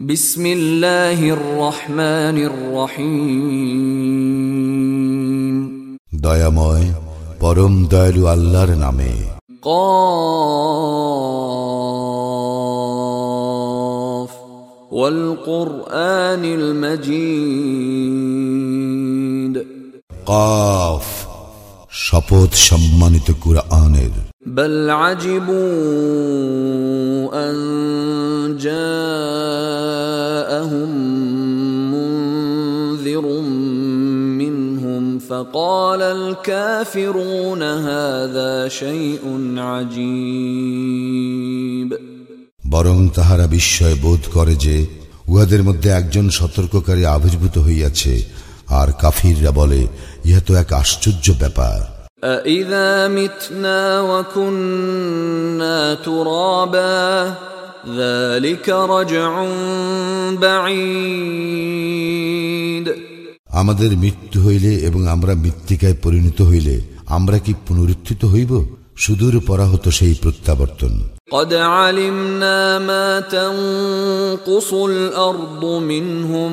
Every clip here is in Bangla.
بسم الله الرحمن الرحيم দয়াময় পরম দয়ালু আল্লাহর নামে قاف والقرآن المجيد কফ শপথ সম্মানিত কুরআনের بل عجبوا منهم فقال الكافرون هذا شيء عجيب বরং তাহারা বিস্ময় বোধ করে যে উহাদের মধ্যে একজন সতর্ককারী আবির্ভূত হইয়াছে আর কাফিররা বলে ইহা তো এক আশ্চর্য ব্যাপার أإذا متنا وكنا ترابا ذلك رجع بعيد আমাদের মৃত্যু হইলে এবং আমরা মৃত্তিকায় পরিণত হইলে আমরা কি পুনরুত্থিত হইব সুদূর পরাহত সেই প্রত্যাবর্তন قد علمنا ما تنقص الأرض منهم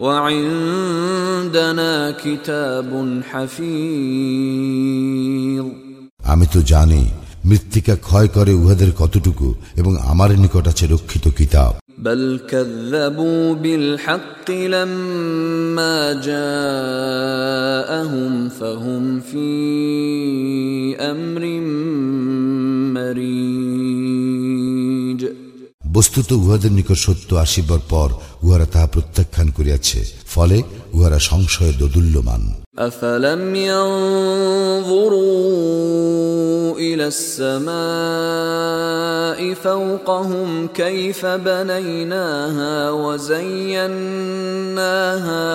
وعندنا كتاب حفيظ আমি তো জানি মৃত্তিকা ক্ষয় করে উহাদের কতটুকু এবং আমার নিকট আছে রক্ষিত কিতাব بل كذبوا بالحق لما جاءهم فهم في امر مريج বস্তুত উহাদের নিকট সত্য আসিবার পর উহারা তাহা প্রত্যাখ্যান করিয়াছে ফলে উহারা সংশয়ে দোদুল্যমান افلم ينظروا الى السماء فوقهم كيف بنيناها وزيناها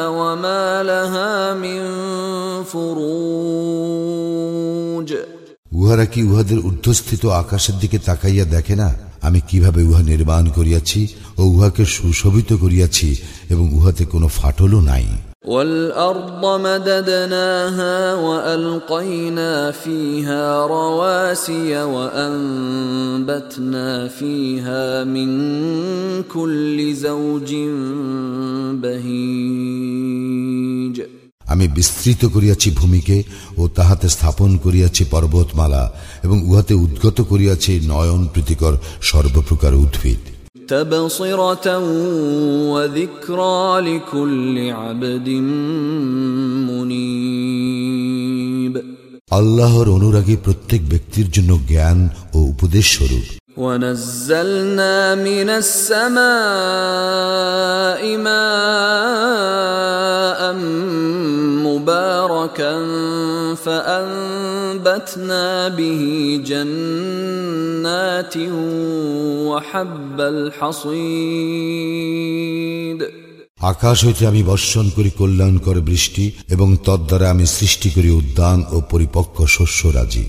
وما لها من فروج উহারা কি উহাদের ঊর্ধ্বস্থিত আকাশের দিকে তাকাইয়া দেখে না আমি কিভাবে উহা নির্মাণ করিয়াছি ও উহাকে সুশোভিত করিয়াছি এবং উহাতে কোনো ফাটলও নাই والارض مددناها والقينا فيها رواسي وانبتنا فيها من كل زوج بهيج আমি বিস্তৃত করিয়াছি ভূমিকে ও তাহাতে স্থাপন করিয়াছি পর্বতমালা এবং উহাতে উদ্গত করিয়াছি নয়ন প্রীতিকর সর্বপ্রকার উদ্ভিদ تبصرة وذكرى لكل عبد منيب আল্লাহর অনুরাগী প্রত্যেক ব্যক্তির জন্য জ্ঞান ও উপদেশ স্বরূপ ونزلنا من السماء ماء مباركا فأنبتنا به جنات وحب الحصيد আকাশ হইতে আমি বর্ষণ করি কল্যাণকর বৃষ্টি এবং তদ্বারা আমি সৃষ্টি করি উদ্যান ও পরিপক্ক শস্যরাজি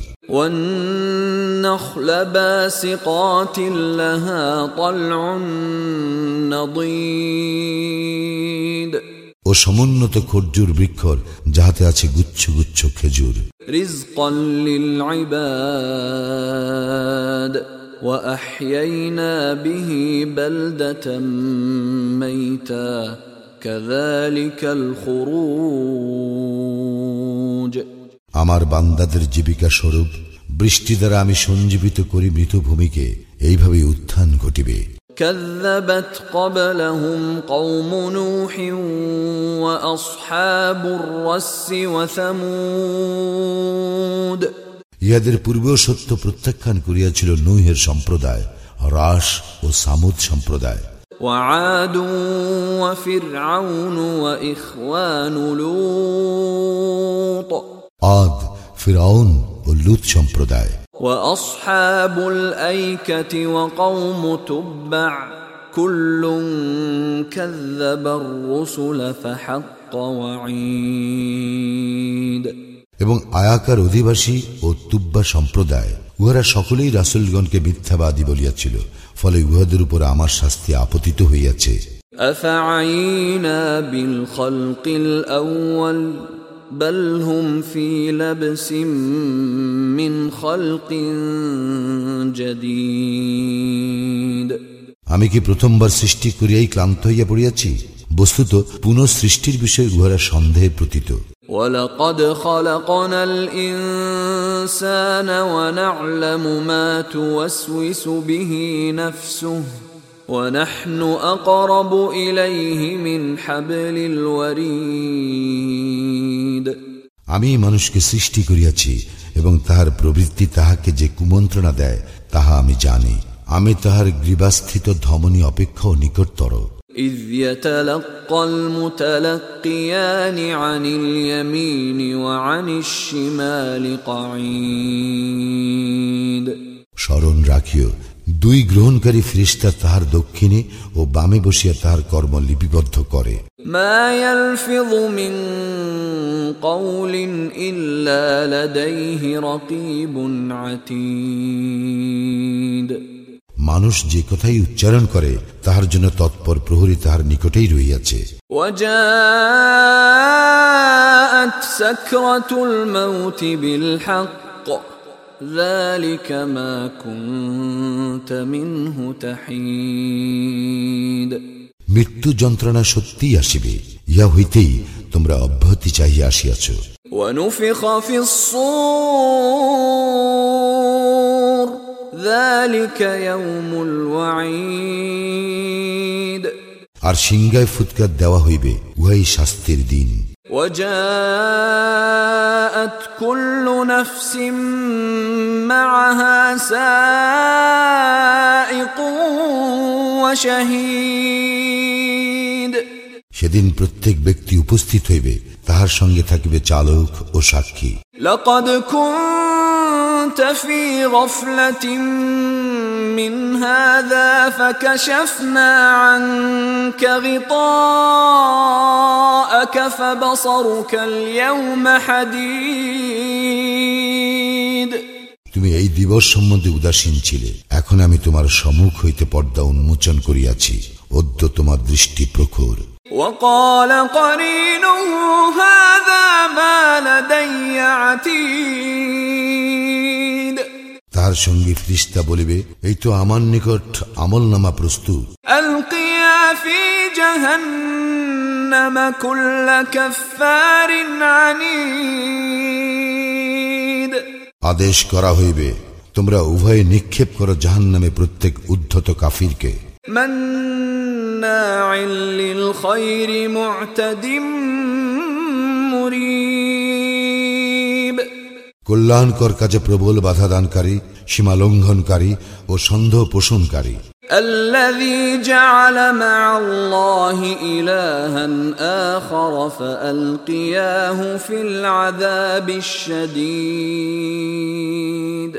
والنخل باسقات لها طلع نضيد ও সমুন্নত খর্জুর বৃক্ষর যাহাতে আছে গুচ্ছ গুচ্ছ খেজুর رزقا للعباد واحيينا به بلده ميتا كذلك الخروج আমার বান্দাদের জীবিকা স্বরূপ বৃষ্টি দ্বারা আমি সঞ্জীবিত করি মৃত ভূমিকে এইভাবে উত্থান ঘটিবে كذبت قبلهم قوم نوح واصحاب الرس وثمود ইহাদের পূর্বেও সত্য প্রত্যাখ্যান করিয়াছিল নূহের সম্প্রদায় রাস ও সামুদ সম্প্রদায় وعاد وفرعون واخوان لوط আদ ফিরাউন ও লুত সম্প্রদায় واصحاب الايكه وقوم تبع كل كذب الرسل فحق وعيد এবং আয়াকার অধিবাসী ও তুব্বা সম্প্রদায় উহারা সকলেই রাসুলগণকে মিথ্যাবাদী বলিয়াছিল ফলে উহাদের উপর আমার শাস্তি আপতিত হইয়াছে افعينا بالخلق الاول بل هم في لبس من خلق جديد আমি কি প্রথমবার সৃষ্টি করিয়াই ক্লান্ত হইয়া পড়িয়াছি বস্তুত পুনঃ সৃষ্টির বিষয়ে উহারা সন্দেহে প্রতীত ولقد خلقنا الإنسان ونعلم ما توسوس به نفسه ونحن أقرب إليه من حبل الوريد আমি মানুষকে সৃষ্টি করিয়াছি এবং তাহার প্রবৃত্তি তাহাকে যে কুমন্ত্রণা দেয় তাহা আমি জানি আমি তাহার গ্রীবাস্থিত ধমনী অপেক্ষাও নিকটতর إذ يتلقى المتلقيان عن اليمين وعن الشمال قعيد স্মরণ রাখিও দুই গ্রহণকারী ফিরিস্তা তাহার দক্ষিণে ও বামে বসিয়া তাহার কর্ম লিপিবদ্ধ করে ما يلفظ من قول إلا لديه رقيب عتيد মানুষ যে কথাই উচ্চারণ করে তাহার জন্য তৎপর প্রহরী তাহার নিকটেই রহিয়াছে وجاءت سكرة الموت بالحق ذلك ما كنت منه تحيد মৃত্যু যন্ত্রণা সত্যিই আসিবে ইহা হইতেই তোমরা অব্যাহতি চাহিয়া আসিয়াছ ونفخ في الصور ذلك يوم الوعيد আর সিংগায় ফুৎকার দেওয়া হইবে উহাই শাস্তির দিন وجاءت كل نفس معها سائق وشهيد সেদিন প্রত্যেক ব্যক্তি উপস্থিত হইবে তাহার সঙ্গে থাকিবে চালক ও সাক্ষী لقد كنت في غفلة من هذا فكشفنا عنك غطاءك فبصرك اليوم حديد তুমি এই দিবস সম্বন্ধে উদাসীন ছিলে এখন আমি তোমার সম্মুখ হইতে পর্দা উন্মোচন করিয়াছি অদ্য তোমার দৃষ্টি প্রখর وقال قرينه هذا ما لدي عتيد তাহার সঙ্গে ফ্রিস্তা বলিবে এই তো আমার নিকট আমল নামা প্রস্তুত আদেশ করা হইবে তোমরা উভয়ে নিক্ষেপ করো জাহান নামে প্রত্যেক উদ্ধত কাফিরকে। কল্যাণকর কাজে প্রবল বাধা দানকারী সীমা লঙ্ঘনকারী ও সন্দেহ পোষণকারী الذي جعل مع الله إلها آخر فألقياه في العذاب الشديد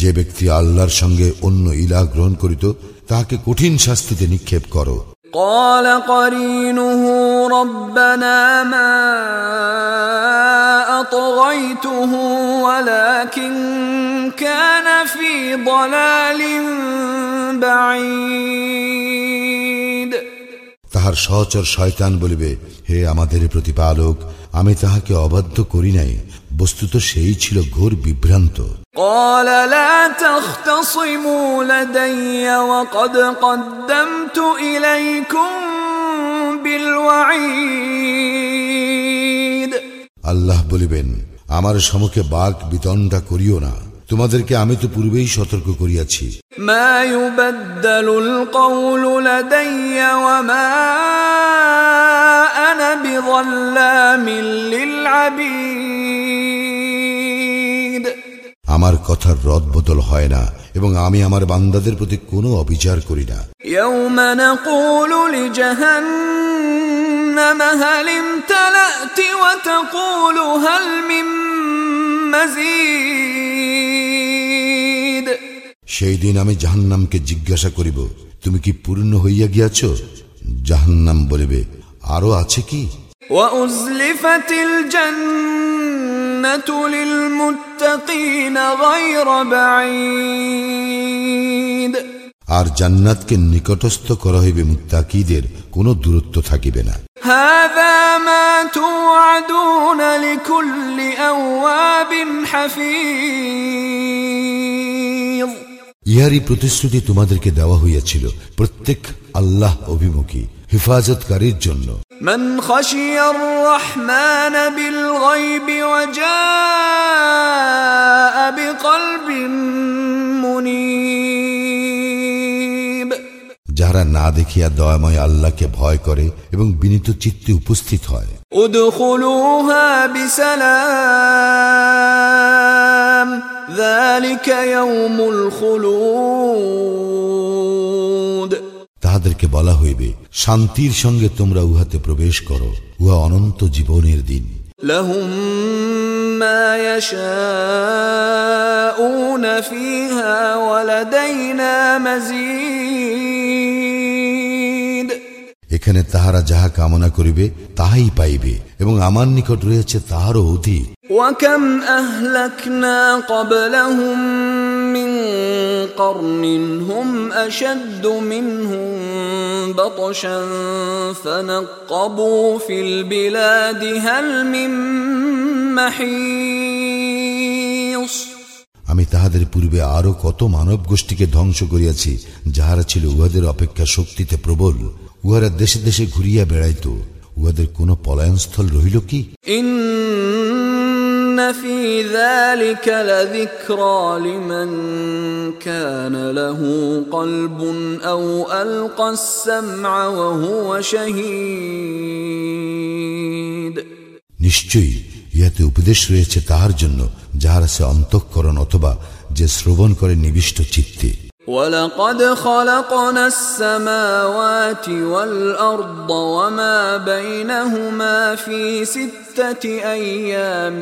যে ব্যক্তি আল্লাহর সঙ্গে অন্য ইলাহ গ্রহণ করিত তাহাকে কঠিন শাস্তিতে নিক্ষেপ করো قال قرينه ربنا ما أطغيته ولكن كان في ضلال بعيد তাহার সহচর শয়তান বলিবে হে আমাদের প্রতিপালক আমি তাহাকে অবাধ্য করি নাই বস্তুত সেই ছিল ঘোর বিভ্রান্ত قال لا تختصموا لدي وقد قدمت إليكم بالوعيد আল্লাহ বলিবেন আমার সম্মুখে বাঘ বিতণ্ডা করিও না তোমাদেরকে আমি তো পূর্বেই সতর্ক করিয়াছি ما يبدل القول لدي وما أنا بظلام للعبيد আমার কথার রদ বদল হয় না এবং আমি আমার বান্দাদের প্রতি কোনো অবিচার করি না يوم نقول لجهنم هل امتلأت وتقول هل من مزيد সেই দিন আমি জাহান্নামকে জিজ্ঞাসা করিব তুমি কি পূর্ণ হইয়া গিয়াছ জাহান্নাম বলিবে আরো আছে কি وأزلفت الجنة للمتقين غير بعيد আর জান্নাতকে নিকটস্থ করা হইবে মুত্তাকিদের কোনো দূরত্ব থাকিবে না هذا ما توعدون لكل أواب حفيظ ইহারই প্রতিশ্রুতি তোমাদেরকে দেওয়া হইয়াছিল প্রত্যেক আল্লাহ অভিমুখী হেফাজতকারীর জন্য من خشي الرحمن بالغيب وجاء بقلب منيب যাহারা না দেখিয়া দয়াময় আল্লাহকে ভয় করে এবং বিনীত চিত্তে উপস্থিত হয় ادخلوها بسلام ذلك يوم الخلود তাহাদেরকে বলা হইবে শান্তির সঙ্গে তোমরা উহাতে প্রবেশ করো উহা অনন্ত জীবনের দিন لهم ما يشاءون فيها ولدينا مزيد এখানে তাহারা যাহা কামনা করিবে তাহাই পাইবে এবং আমার নিকট রয়েছে তাহারও অধিক وكم أهلكنا قبلهم من قرن هم أشد منهم بطشا فنقبوا في البلاد هل من محيص আমি তাহাদের পূর্বে আরো কত মানব গোষ্ঠীকে ধ্বংস করিয়াছি যাহারা ছিল উহাদের অপেক্ষা শক্তিতে প্রবল উহারা দেশে দেশে ঘুরিয়া বেড়াইত উহাদের কোন পলায়নস্থল রহিল কি إن في ذلك لذكرى لمن كان له قلب أو ألقى السمع وهو شهيد নিশ্চয়ই ইহাতে উপদেশ রয়েছে তাহার জন্য যাহারা সে অন্তঃকরণ অথবা যে শ্রবণ করে নিবিষ্ট চিত্তে ولقد خلقنا السماوات والأرض وما بينهما في ستة أيام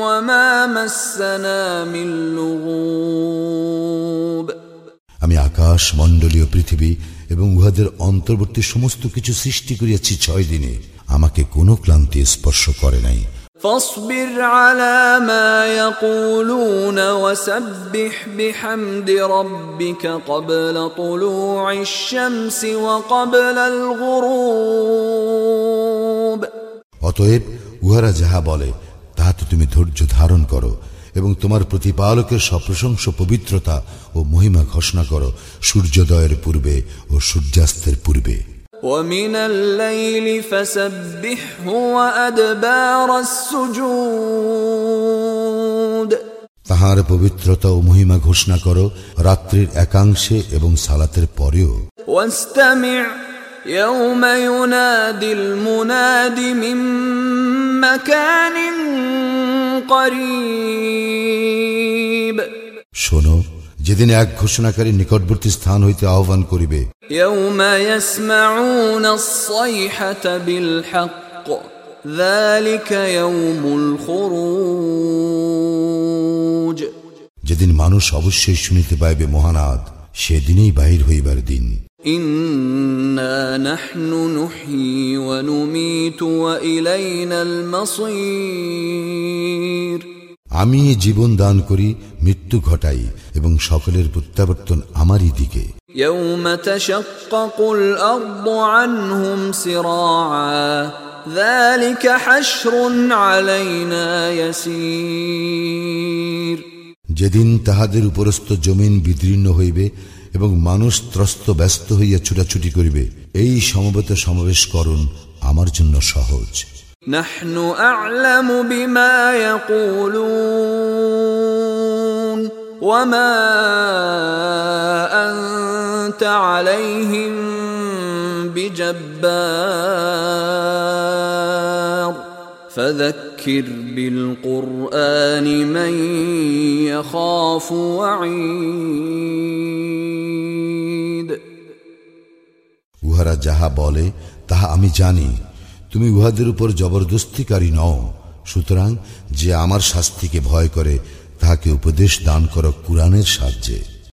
وما مسنا من لغوب আমি আকাশ মণ্ডলীয় পৃথিবী এবং উহাদের অন্তর্বর্তী সমস্ত কিছু সৃষ্টি করিয়াছি ছয় দিনে আমাকে কোনো ক্লান্তি স্পর্শ করে নাই فاصبر على ما يقولون وسبح بحمد ربك قبل طلوع الشمس وقبل الغروب অতএব উহারা যাহা বলে তাহাতে তুমি ধৈর্য ধারণ করো এবং তোমার প্রতিপালকের সপ্রশংস পবিত্রতা ও মহিমা ঘোষণা করো সূর্যোদয়ের পূর্বে ও সূর্যাস্তের পূর্বে ومن الليل فسبحه وأدبار السجود তাহার পবিত্রতা ও মহিমা ঘোষণা করো রাত্রির একাংশে এবং সালাতের পরেও واستمع يوم ينادي المناد من مكان قريب শোনো যেদিন এক ঘোষণাকারী নিকটবর্তী স্থান হইতে আহ্বান করিবে يوم يسمعون الصيحة بالحق ذلك يوم الخروج যেদিন মানুষ অবশ্যই শুনিতে পাইবে মহানাদ সেদিনেই বাহির হইবার দিন إنا نحن نحيي ونميت وإلينا المصير আমি জীবন দান করি মৃত্যু ঘটাই এবং সকলের প্রত্যাবর্তন আমারই দিকে يوم تشقق الأرض عنهم سراعا ذلك حشر علينا يسير যেদিন তাহাদের উপরস্থ জমিন বিদীর্ণ হইবে এবং মানুষ ত্রস্ত ব্যস্ত হইয়া ছুটাছুটি করিবে এই সমবেত সমাবেশ করুন আমার জন্য সহজ نحن أعلم بما يقولون وما أنت عليهم بجبار فذكر بالقرآن من يخاف وعيد উহারা যাহা বলে তাহা আমি জানি তুমি উহাদের উপর জবরদস্তিকারী নও। সুতরাং যে আমার শাস্তিকে ভয় করে, তাহাকে উপদেশ দান করো কুরআনের সাহায্যে।